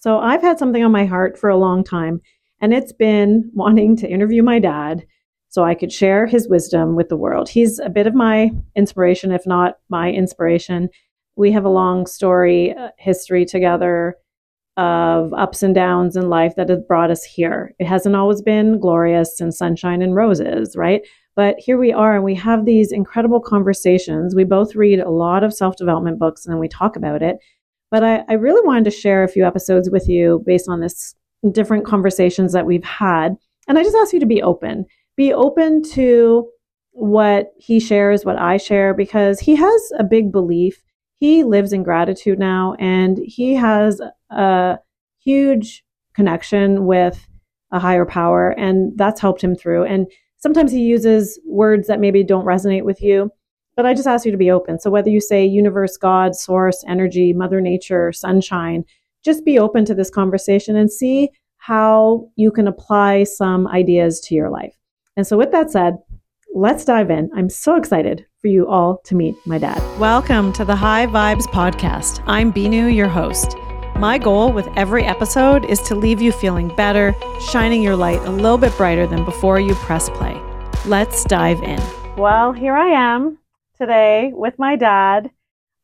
So I've had something on my heart for a long time, and it's been wanting to interview my dad so I could share his wisdom with the world. He's a bit of my inspiration, if not my inspiration. We have a long story, uh, history together of ups and downs in life that have brought us here. It hasn't always been glorious and sunshine and roses, right? But here we are, and we have these incredible conversations. We both read a lot of self development books and then we talk about it. But I, I really wanted to share a few episodes with you based on this different conversations that we've had. And I just ask you to be open. Be open to what he shares, what I share, because he has a big belief. He lives in gratitude now, and he has a huge connection with a higher power, and that's helped him through. And sometimes he uses words that maybe don't resonate with you, but I just ask you to be open. So whether you say universe, God, source, energy, mother nature, sunshine, just be open to this conversation and see how you can apply some ideas to your life. And so with that said, let's dive in. I'm so excited for you all to meet my dad. Welcome to the High Vibes Podcast. I'm Binu, your host. My goal with every episode is to leave you feeling better, shining your light a little bit brighter than before you press play. Let's dive in. Well, here I am today with my dad.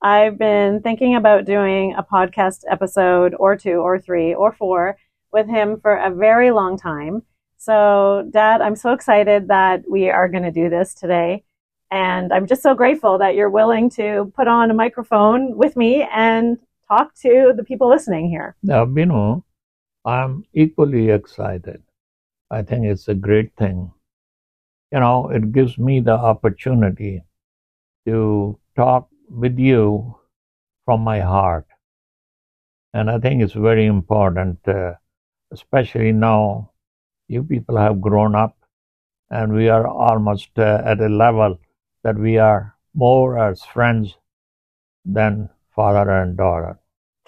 I've been thinking about doing a podcast episode or two or three or four with him for a very long time. So, Dad, I'm so excited that we are going to do this today. And I'm just so grateful that you're willing to put on a microphone with me and talk to the people listening here. Now, Binu, I'm equally excited. I think it's a great thing. You know, it gives me the opportunity to talk with you from my heart. And I think it's very important, uh, especially now you people have grown up and we are almost uh, at a level that we are more as friends than father and daughter.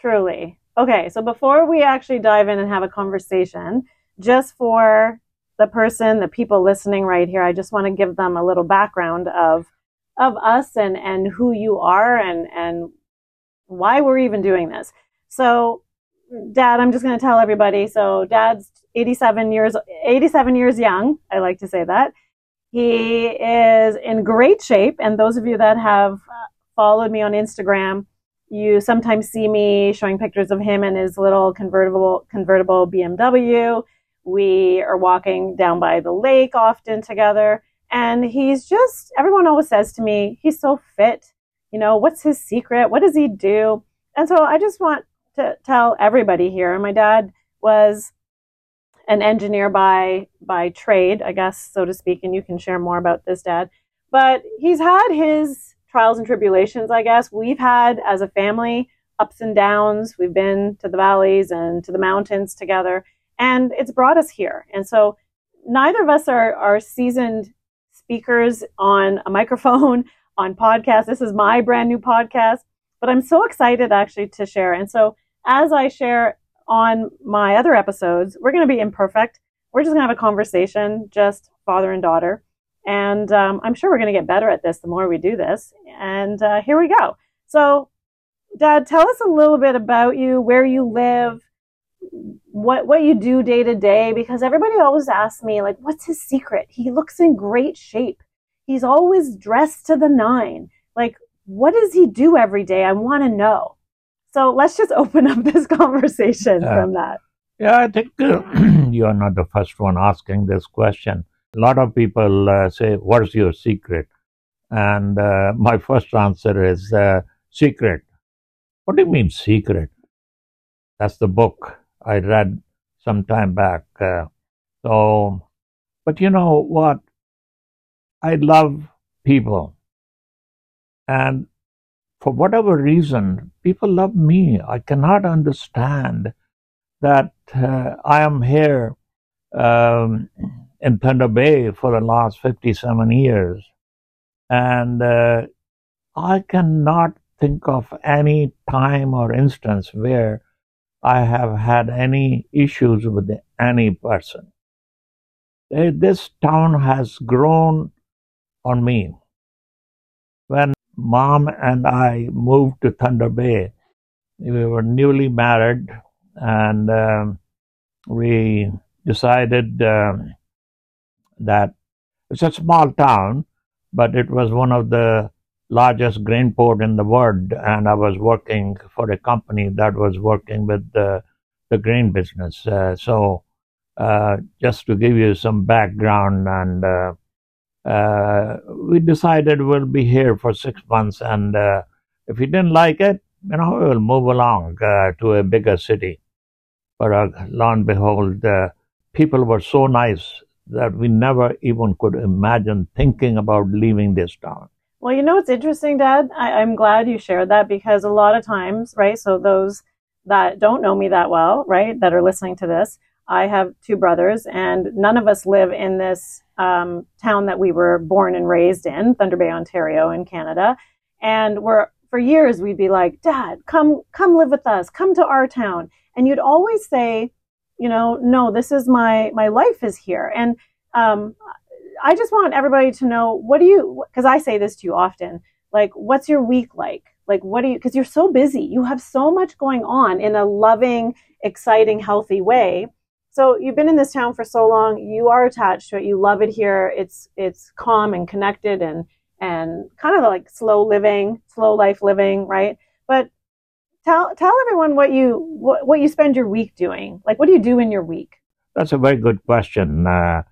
Truly. Okay, so before we actually dive in and have a conversation, just for the person, the people listening right here, I just want to give them a little background of of us and and who you are and and why we're even doing this. So, Dad, I'm just going to tell everybody. So, Dad's 87 years 87 years young. I like to say that. He is in great shape, and those of you that have uh, followed me on Instagram you sometimes see me showing pictures of him and his little convertible convertible BMW. We are walking down by the lake often together. And he's just, everyone always says to me, he's so fit. You know, what's his secret? What does he do? And so I just want to tell everybody here. My dad was an engineer by by trade, I guess, so to speak, and you can share more about this, Dad. But he's had his trials and tribulations, I guess. We've had as a family ups and downs. We've been to the valleys and to the mountains together, and it's brought us here. And so neither of us are, are seasoned speakers on a microphone, on podcasts. This is my brand new podcast, but I'm so excited actually to share. And so as I share on my other episodes, we're going to be imperfect. We're just going to have a conversation, just father and daughter. And um, I'm sure we're going to get better at this the more we do this. And uh, here we go. So, Dad, tell us a little bit about you, where you live, what what you do day to day, because everybody always asks me, like, what's his secret? He looks in great shape. He's always dressed to the nine. Like, what does he do every day? I want to know. So let's just open up this conversation uh, from that. Yeah, I think uh, you are not the first one asking this question a lot of people uh, say, What's your secret? And uh, my first answer is uh, secret. What do you mean, secret? That's the book I read some time back. Uh, so, but you know what? I love people. And for whatever reason, people love me. I cannot understand that uh, I am here. Um, in Thunder Bay for the last 57 years. And uh, I cannot think of any time or instance where I have had any issues with any person. Uh, this town has grown on me. When mom and I moved to Thunder Bay, we were newly married and um, we decided um, that it's a small town, but it was one of the largest grain port in the world, and I was working for a company that was working with the, the grain business. Uh, so, uh, just to give you some background, and uh, uh we decided we'll be here for six months, and uh, if we didn't like it, you know, we'll move along uh, to a bigger city. But lo and behold, people were so nice that we never even could imagine thinking about leaving this town. Well, you know what's interesting, Dad? I, am glad you shared that because a lot of times, right? So those that don't know me that well, right, that are listening to this, I have two brothers, and none of us live in this um, town that we were born and raised in, Thunder Bay, Ontario, in Canada. And we're for years we'd be like, Dad, come come live with us, come to our town, and you'd always say, you know, no, this is my my life is here, and um, I just want everybody to know what do you because I say this to you often, like what's your week like? Like what do you because you're so busy, you have so much going on in a loving, exciting, healthy way. So you've been in this town for so long, you are attached to it, you love it here. It's it's calm and connected and and kind of like slow living, slow life living, right? But tell tell everyone what you what, what you spend your week doing. Like, what do you do in your week? That's a very good question. Uh,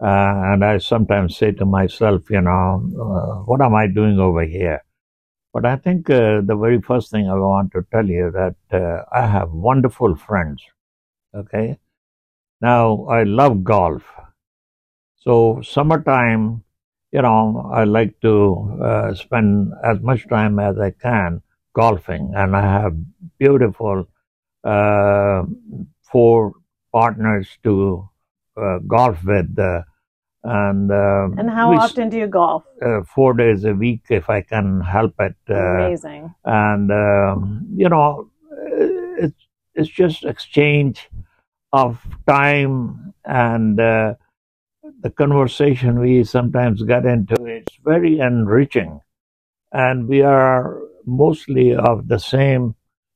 uh, and I sometimes say to myself, you know, uh, what am I doing over here? But I think uh, the very first thing I want to tell you that uh, I have wonderful friends. Okay. Now I love golf. So summertime, you know, I like to uh, spend as much time as I can golfing, and I have beautiful uh, four partners to golf with. Uh, and um, and how often do you golf? Uh, four days a week, if I can help it. Amazing. And um, you know, it's it's just exchange of time and the conversation we sometimes get into. It's very enriching, and we are mostly of the same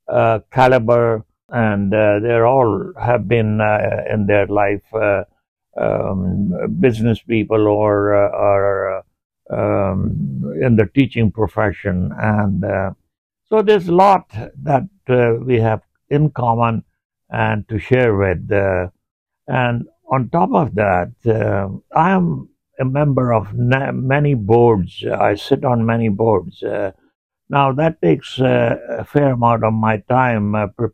uh, caliber, and uh, they all have been uh, in their life uh, um, business people or uh, or um, in the teaching profession, and so there's a lot that we have in common and to share with. and on top of that, I am a member of many boards. I sit on many boards. Uh, now that takes uh, a fair amount of my time uh, pre-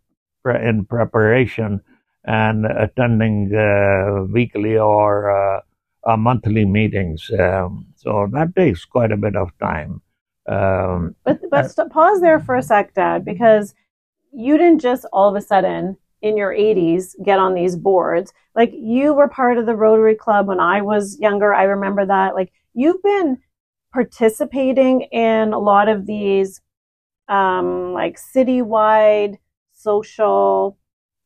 in preparation and attending uh, weekly or uh, uh, monthly meetings. Um, so that takes quite a bit of time. Um, but but st- pause there for a sec, Dad, because you didn't just all of a sudden in your 80s get on these boards. Like you were part of the Rotary Club when I was younger. I remember that. Like you've been participating in a lot of these um, like citywide social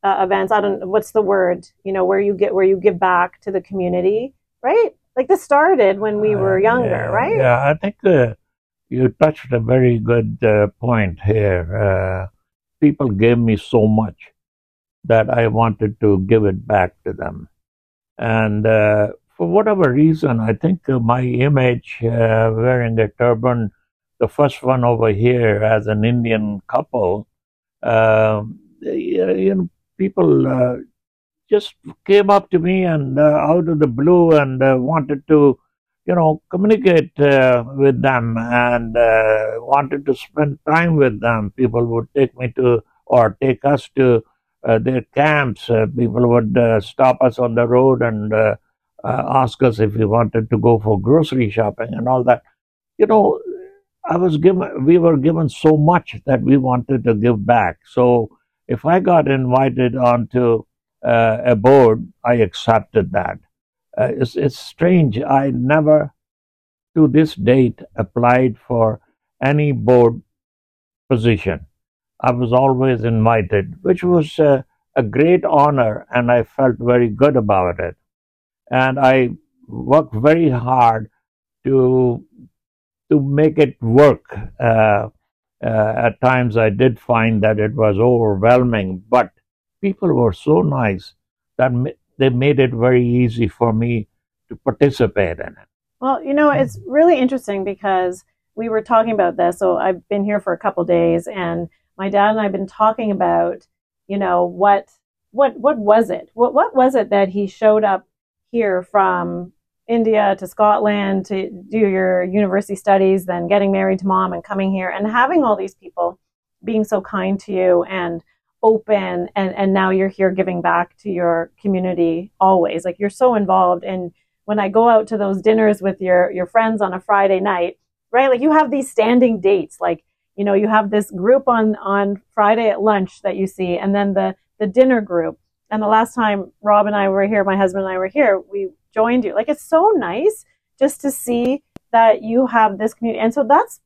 uh, events. I don't what's the word, you know, where you get where you give back to the community, right? Like this started when we were uh, younger, yeah, right? Yeah, I think uh, you touched a very good uh, point here. Uh, people gave me so much that I wanted to give it back to them. And uh, for whatever reason, I think uh, my image uh, wearing a turban, the first one over here as an Indian couple, you know, people uh, just came up to me and uh, out of the blue and wanted to, you know, communicate with them and wanted to spend time with them. People would take me to or take us to uh, their camps. Uh, people would uh, stop us on the road and ask us if we wanted to go for grocery shopping and all that. You know, I was given, we were given so much that we wanted to give back. So if I got invited onto uh, a board, I accepted that. Uh, it's, it's strange. I never, to this date, applied for any board position. I was always invited, which was a great honor, and I felt very good about it. And I worked very hard to to make it work. Uh, uh, at times, I did find that it was overwhelming, but people were so nice that they made it very easy for me to participate in it. Well, you know, it's really interesting because we were talking about this. So I've been here for a couple days, and my dad and I have been talking about, you know, what what what was it? What what was it that he showed up here from India to Scotland to do your university studies, then getting married to mom and coming here and having all these people being so kind to you and open and and now you're here giving back to your community always. Like you're so involved and when i go out to those dinners with your your friends on a friday night right like you have these standing dates. Like you know you have this group on on friday at lunch that you see and then the the dinner group. And the last time rob and i were here my husband and i were here we joined you like it's so nice just to see that you have this community and so that's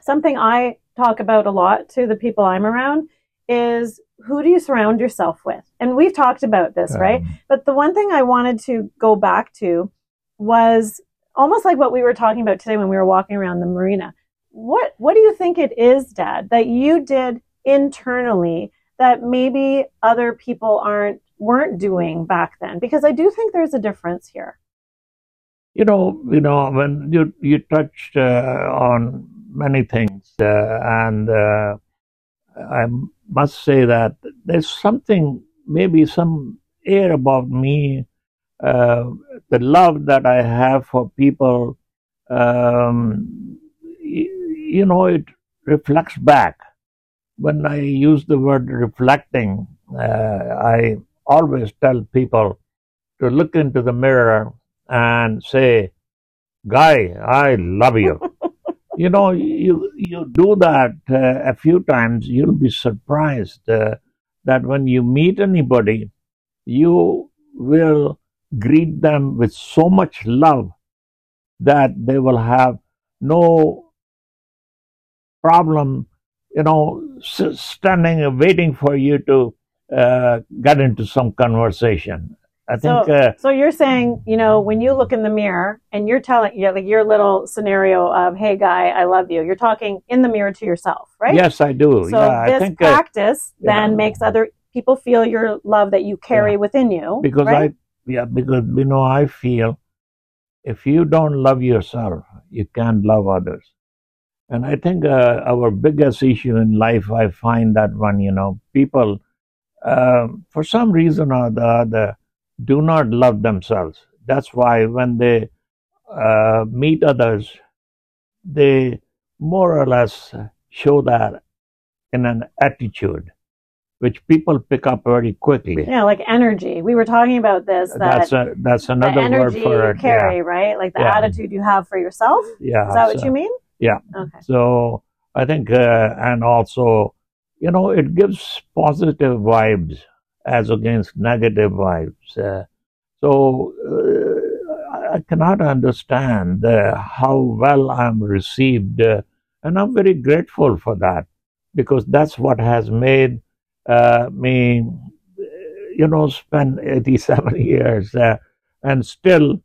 something i talk about a lot to the people i'm around is who do you surround yourself with? And we've talked about this, um, right? But the one thing I wanted to go back to was almost like what we were talking about today when we were walking around the marina. What what do you think it is, Dad, that you did internally that maybe other people aren't weren't doing back then? Because I do think there's a difference here. You know, you know, when you you touched uh, on many things, uh, and uh, I must say that there's something, maybe some air about me, uh, the love that I have for people, um, you know, it reflects back. When I use the word reflecting, uh, I always tell people to look into the mirror and say, Guy, I love you. you know, you you do that uh, a few times, you'll be surprised uh, that when you meet anybody, you will greet them with so much love that they will have no problem, you know, standing and waiting for you to uh, get into some conversation. I think. So, uh, so you're saying, you know, when you look in the mirror and you're telling, yeah, like your little scenario of, "Hey, guy, I love you." You're talking in the mirror to yourself, right? Yes, I do. So yeah, this think, practice uh, then yeah. makes other people feel your love that you carry yeah. within you. Because right? I, yeah, because you know, I feel if you don't love yourself, you can't love others. And I think uh, our biggest issue in life, I find that when you know people, uh, for some reason or the other do not love themselves. That's why when they uh, meet others, they more or less show that in an attitude, which people pick up very quickly. Yeah, like energy. We were talking about this. That that's a, that's another word for it. Carry yeah. right, like the yeah. attitude you have for yourself. Yeah, is that so, what you mean? Yeah. Okay. So I think, uh, and also, you know, it gives positive vibes as against negative vibes. Uh, so uh, I cannot understand uh, how well I'm received, uh, and I'm very grateful for that because that's what has made uh, me, you know, spend 87 years uh, and still.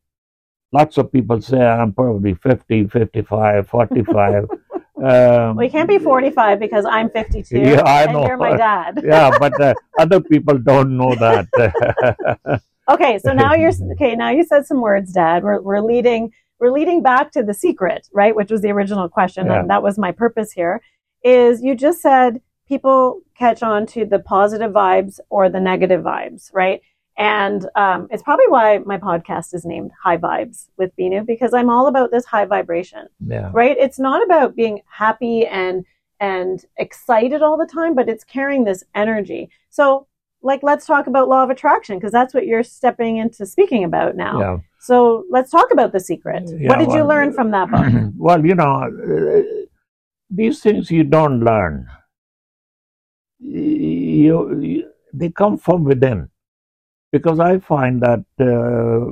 Lots of people say I'm probably 50, 55, 45. Um, you can't be 45 because I'm 52 yeah, I and know. you're my dad. yeah, but uh, other people don't know that. okay, so now you're okay. Now you said some words, Dad. We're we're leading we're leading back to the secret, right? Which was the original question, yeah. and that was my purpose here. Is you just said people catch on to the positive vibes or the negative vibes, right? And um, it's probably why my podcast is named High Vibes with Binu because I'm all about this high vibration. Yeah. Right? It's not about being happy and and excited all the time, but it's carrying this energy. So, like, let's talk about law of attraction because that's what you're stepping into speaking about now. Yeah. So, let's talk about the secret. Yeah, what did well, you learn from that book? well, you know, uh, these things you don't learn. You, you, they come from within because I find that uh,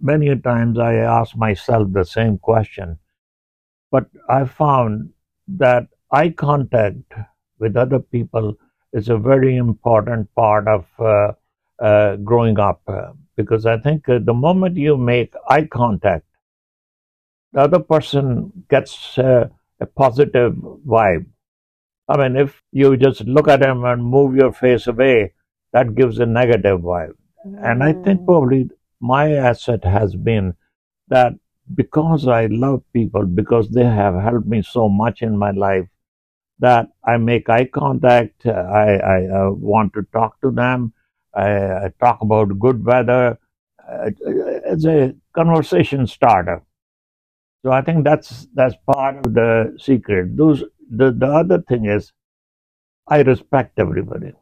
many times I ask myself the same question, but I found that eye contact with other people is a very important part of uh, uh, growing up because I think uh, the moment you make eye contact, the other person gets uh, a positive vibe. I mean, if you just look at him and move your face away, that gives a negative vibe. And I think Mm. probably my asset has been that because I love people, because they have helped me so much in my life, that I make eye contact, uh, I, I uh, want to talk to them, I, I talk about good weather. Uh, it's a conversation starter. So I think that's that's part of the secret. Those the, the other thing is I respect everybody.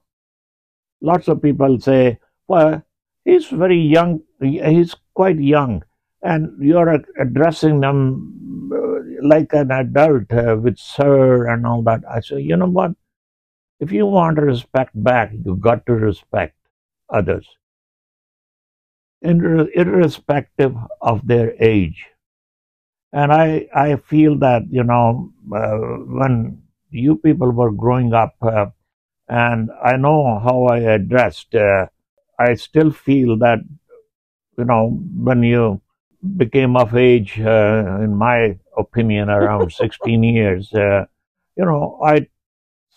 Lots of people say, well, he's very young, he's quite young, and you're ad- addressing them uh, like an adult uh, with sir and all that. I say, you know what? If you want respect back, you've got to respect others, ir- irrespective of their age. And I, I feel that, you know, uh, when you people were growing up, uh, and I know how I addressed, uh, I still feel that, you know, when you became of age, uh, in my opinion, around 16 years, uh, you know, I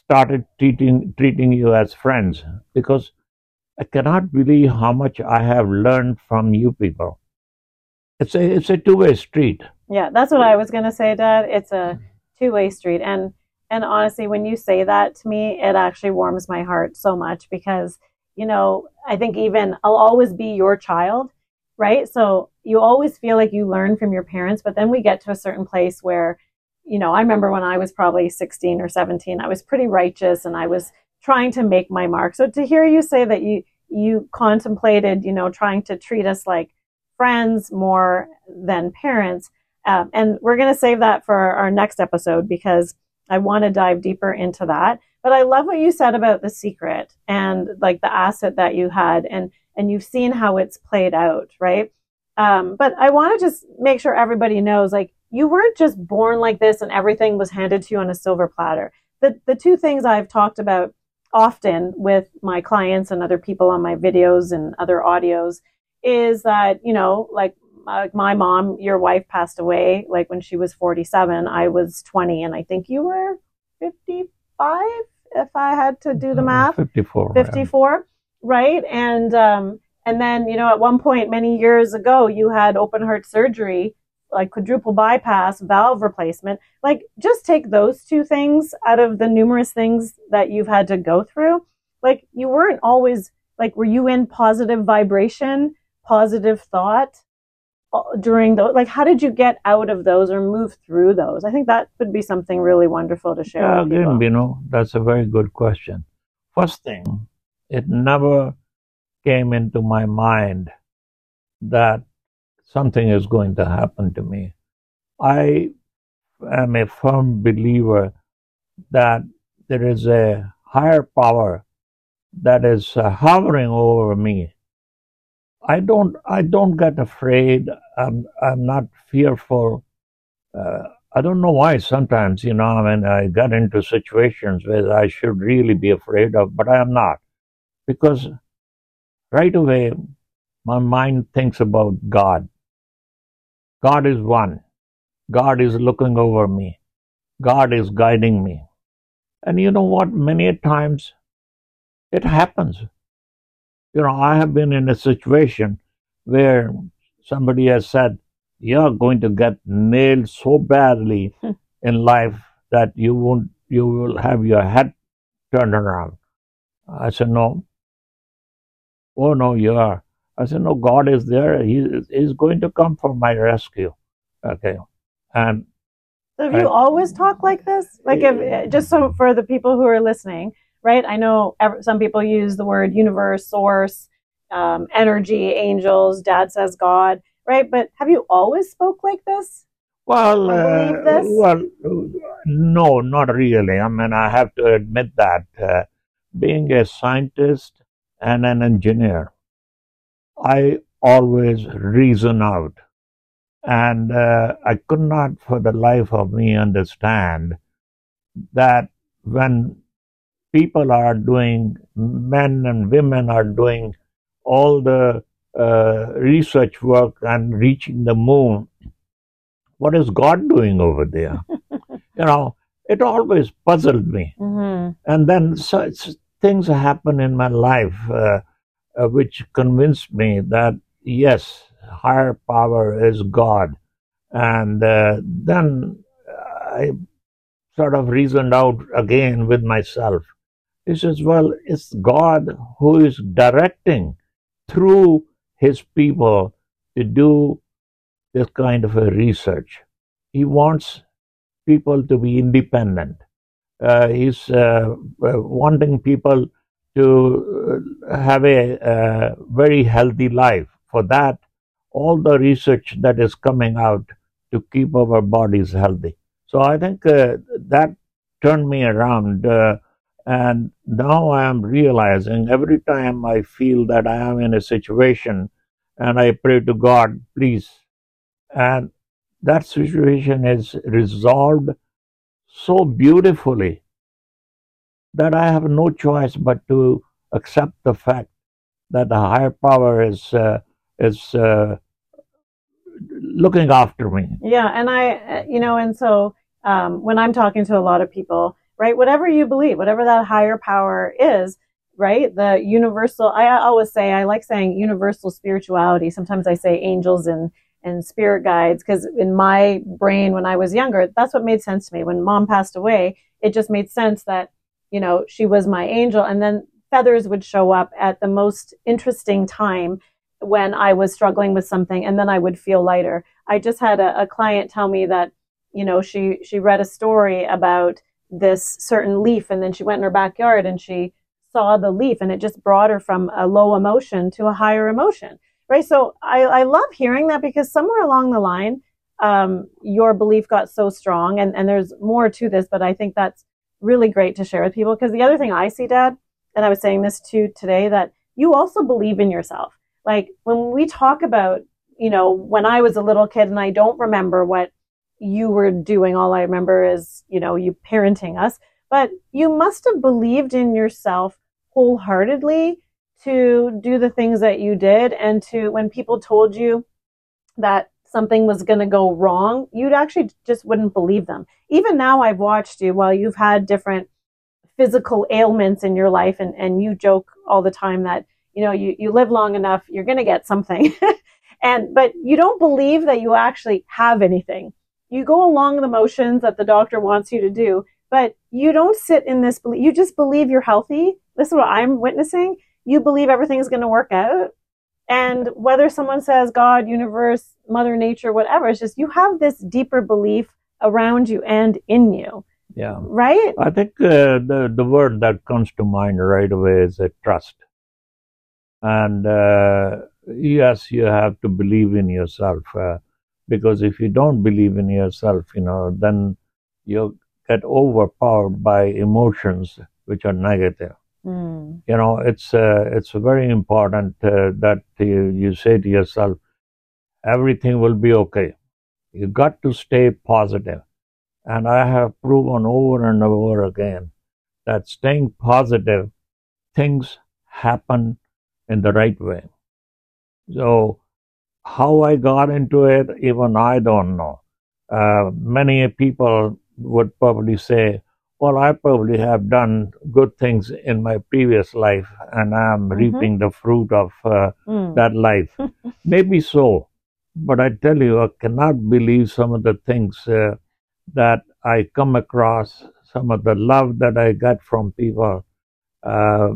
started treating, treating you as friends because I cannot believe how much I have learned from you people. It's a, it's a two-way street. Yeah, that's what I was gonna say, Dad. It's a two-way street, and and honestly, when you say that to me, it actually warms my heart so much because you know I think even I'll always be your child, right? So you always feel like you learn from your parents, but then we get to a certain place where, you know, I remember when I was probably 16 or 17, I was pretty righteous and I was trying to make my mark. So to hear you say that you you contemplated, you know, trying to treat us like friends more than parents. Um, and we're going to save that for our, our next episode because I want to dive deeper into that. But I love what you said about the secret and like the asset that you had and, and you've seen how it's played out, right? Um, but I want to just make sure everybody knows like you weren't just born like this and everything was handed to you on a silver platter. The, the two things I've talked about often with my clients and other people on my videos and other audios is that, you know, like uh, my mom, your wife passed away like when she was 47. I was 20, and I think you were 55 if I had to do the math. 54. yeah. 54, right? And um, and then you know at one point many years ago you had open heart surgery, like quadruple bypass, valve replacement. Like just take those two things out of the numerous things that you've had to go through. Like you weren't always like were you in positive vibration, positive thought? During those like how did you get out of those or move through those i think that would be something really wonderful to share Yeah, with again, you know, that's a very good question. First thing, it never came into my mind that something is going to happen to me. I am a firm believer that there is a higher power that is uh, hovering over me. I don't, I don't get afraid. I'm, I'm not fearful. Uh, I don't know why sometimes, you know, I mean, I got into situations where I should really be afraid of, but I am not. Because right away, my mind thinks about God. God is one. God is looking over me. God is guiding me. And you know what? Many times it happens. You know, I have been in a situation where somebody has said, you're going to get nailed so badly in life that you won't you will have your head turned around. I said no. Oh no you are. I said no god is there. He is he's going to come for my rescue. Okay. And So have you always talk like this? Like, if eh, just so for the people who are listening, right? I know some people use the word universe, source, um, energy, angels. Dad says God, right? But have you always spoke like this? well uh, this? well no not really i mean i have to admit that uh, being a scientist and an engineer i always reason out and uh, I could not for the life of me understand that when people are doing, men and women are doing all the uh, research work and reaching the moon, what is God doing over there? you know, it always puzzled me. Mm-hmm. And then so things happen in my life uh, uh, which convinced me that yes, higher power is God. And uh, then I sort of reasoned out again with myself. He says, well, it's God who is directing through his people to do this kind of a research. He wants people to be independent. Uh, he's uh, uh wanting people to uh, have a uh, very healthy life. For that, all the research that is coming out to keep our bodies healthy. So I think uh, that turned me around. Uh, and now I am realizing every time I feel that I am in a situation and I pray to God, please. And that situation is resolved so beautifully that I have no choice but to accept the fact that the higher power is uh, is uh, looking after me. Yeah, and I, you know, and so um, when I'm talking to a lot of people, right, whatever you believe, whatever that higher power is, right, the universal. I always say I like saying universal spirituality. Sometimes I say angels and and spirit guides because in my brain when I was younger, that's what made sense to me. When mom passed away, it just made sense that you know, she was my angel. And then feathers would show up at the most interesting time when I was struggling with something and then I would feel lighter. I just had a, a client tell me that, you know, she, she read a story about this certain leaf and then she went in her backyard and she saw the leaf and it just brought her from a low emotion to a higher emotion. Right. So I, I love hearing that because somewhere along the line, um, your belief got so strong and, and there's more to this, but I think that's really great to share with people. Because the other thing I see, Dad, and I was saying this too today, that you also believe in yourself. Like when we talk about, you know, when I was a little kid and I don't remember what you were doing, all I remember is, you know, you parenting us, but you must have believed in yourself wholeheartedly to do the things that you did and to when people told you that something was going to go wrong, you'd actually just wouldn't believe them. Even now, I've watched you while you've had different physical ailments in your life, and, and you joke all the time that, you know, you, you live long enough, you're going to get something. and, but you don't believe that you actually have anything. You go along the motions that the doctor wants you to do, but you don't sit in this, you just believe you're healthy. This is what I'm witnessing. You believe everything's going to work out and whether someone says God, universe, mother nature, whatever, it's just you have this deeper belief around you and in you. Yeah. Right? I think uh, the, the word that comes to mind right away is a trust. And uh, yes, you have to believe in yourself. Uh, because if you don't believe in yourself, you know, then you get overpowered by emotions which are negative. Mm. You know, it's uh, it's very important uh, that you, you say to yourself, everything will be okay. You got to stay positive. And I have proven over and over again that staying positive, things happen in the right way. So, how I got into it, even I don't know. Uh, many people would probably say, well, I probably have done good things in my previous life and I'm mm-hmm. reaping the fruit of uh, mm. that life. Maybe so. But I tell you, I cannot believe some of the things uh, that I come across, some of the love that I get from people. Uh,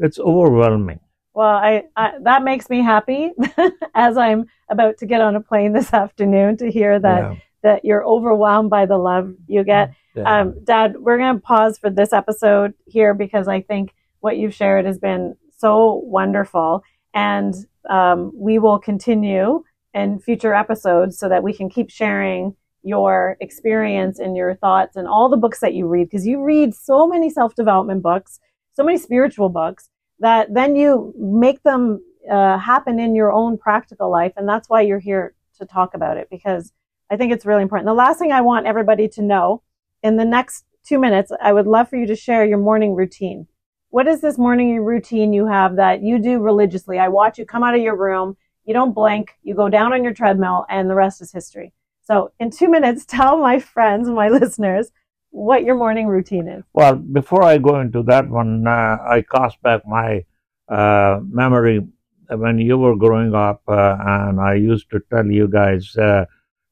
it's overwhelming. Well, I, I, that makes me happy as I'm about to get on a plane this afternoon to hear that yeah. that you're overwhelmed by the love you get. Yeah. Um, Dad, we're going to pause for this episode here because I think what you've shared has been so wonderful. And um, we will continue in future episodes so that we can keep sharing your experience and your thoughts and all the books that you read because you read so many self development books, so many spiritual books that then you make them uh, happen in your own practical life. And that's why you're here to talk about it because I think it's really important. The last thing I want everybody to know in the next two minutes, I would love for you to share your morning routine. What is this morning routine you have that you do religiously? I watch you come out of your room, you don't blink, you go down on your treadmill, and the rest is history. So, in two minutes, tell my friends, my listeners, what your morning routine is. Well, before I go into that one, uh, I cast back my uh, memory when you were growing up, uh, and I used to tell you guys, uh,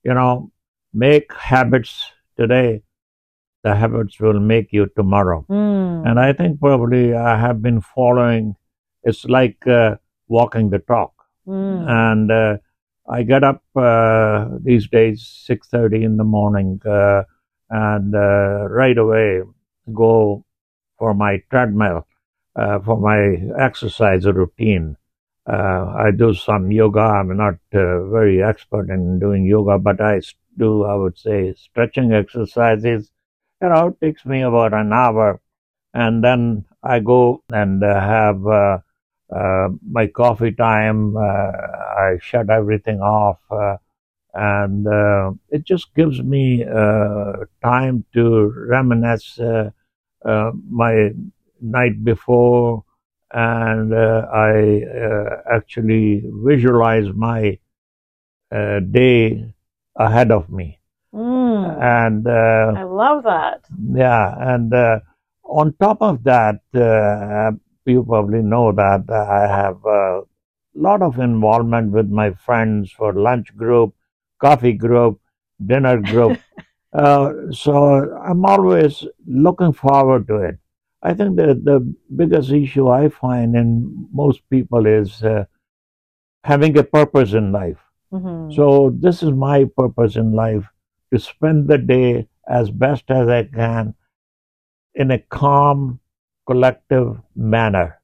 you know, make habits today. The habits will make you tomorrow. Mm. And I think probably I have been following. It's like uh, walking the talk. Mm. and uh, I get up uh, these days six thirty in the morning, uh, and uh, right away go for my treadmill uh, for my exercise routine. Uh, I do some yoga. I'm not very expert in doing yoga, but I do, I would say, stretching exercises. You know, it takes me about an hour, and then I go and have. Uh, my coffee time. Uh, I shut everything off, uh, and uh, it just gives me uh, time to reminisce uh, uh, my night before, and uh, I uh, actually visualize my uh, day ahead of me, Mm. and. Uh, I love that. yeah, and uh, on top of that, uh, you probably know that I have a lot of involvement with my friends for lunch group, coffee group, dinner group. uh, so I'm always looking forward to it. I think the the biggest issue I find in most people is uh, having a purpose in life. Mhm. So this is my purpose in life to spend the day as best as I can in a calm, collective manner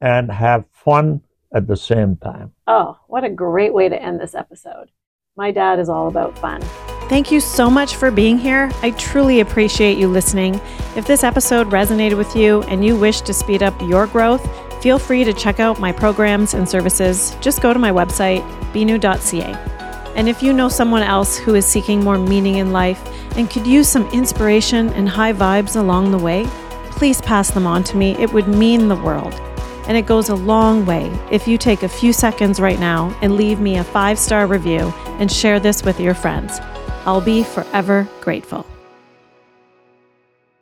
and have fun at the same time. Oh, what a great way to end this episode. My dad is all about fun. Thank you so much for being here. I truly appreciate you listening. If this episode resonated with you and you wish to speed up your growth, feel free to check out my programs and services. Just go to my website, binu.ca. And if you know someone else who is seeking more meaning in life and could use some inspiration and high vibes along the way, please pass them on to me. It would mean the world. And it goes a long way if you take a few seconds right now and leave me a five star review and share this with your friends. I'll be forever grateful.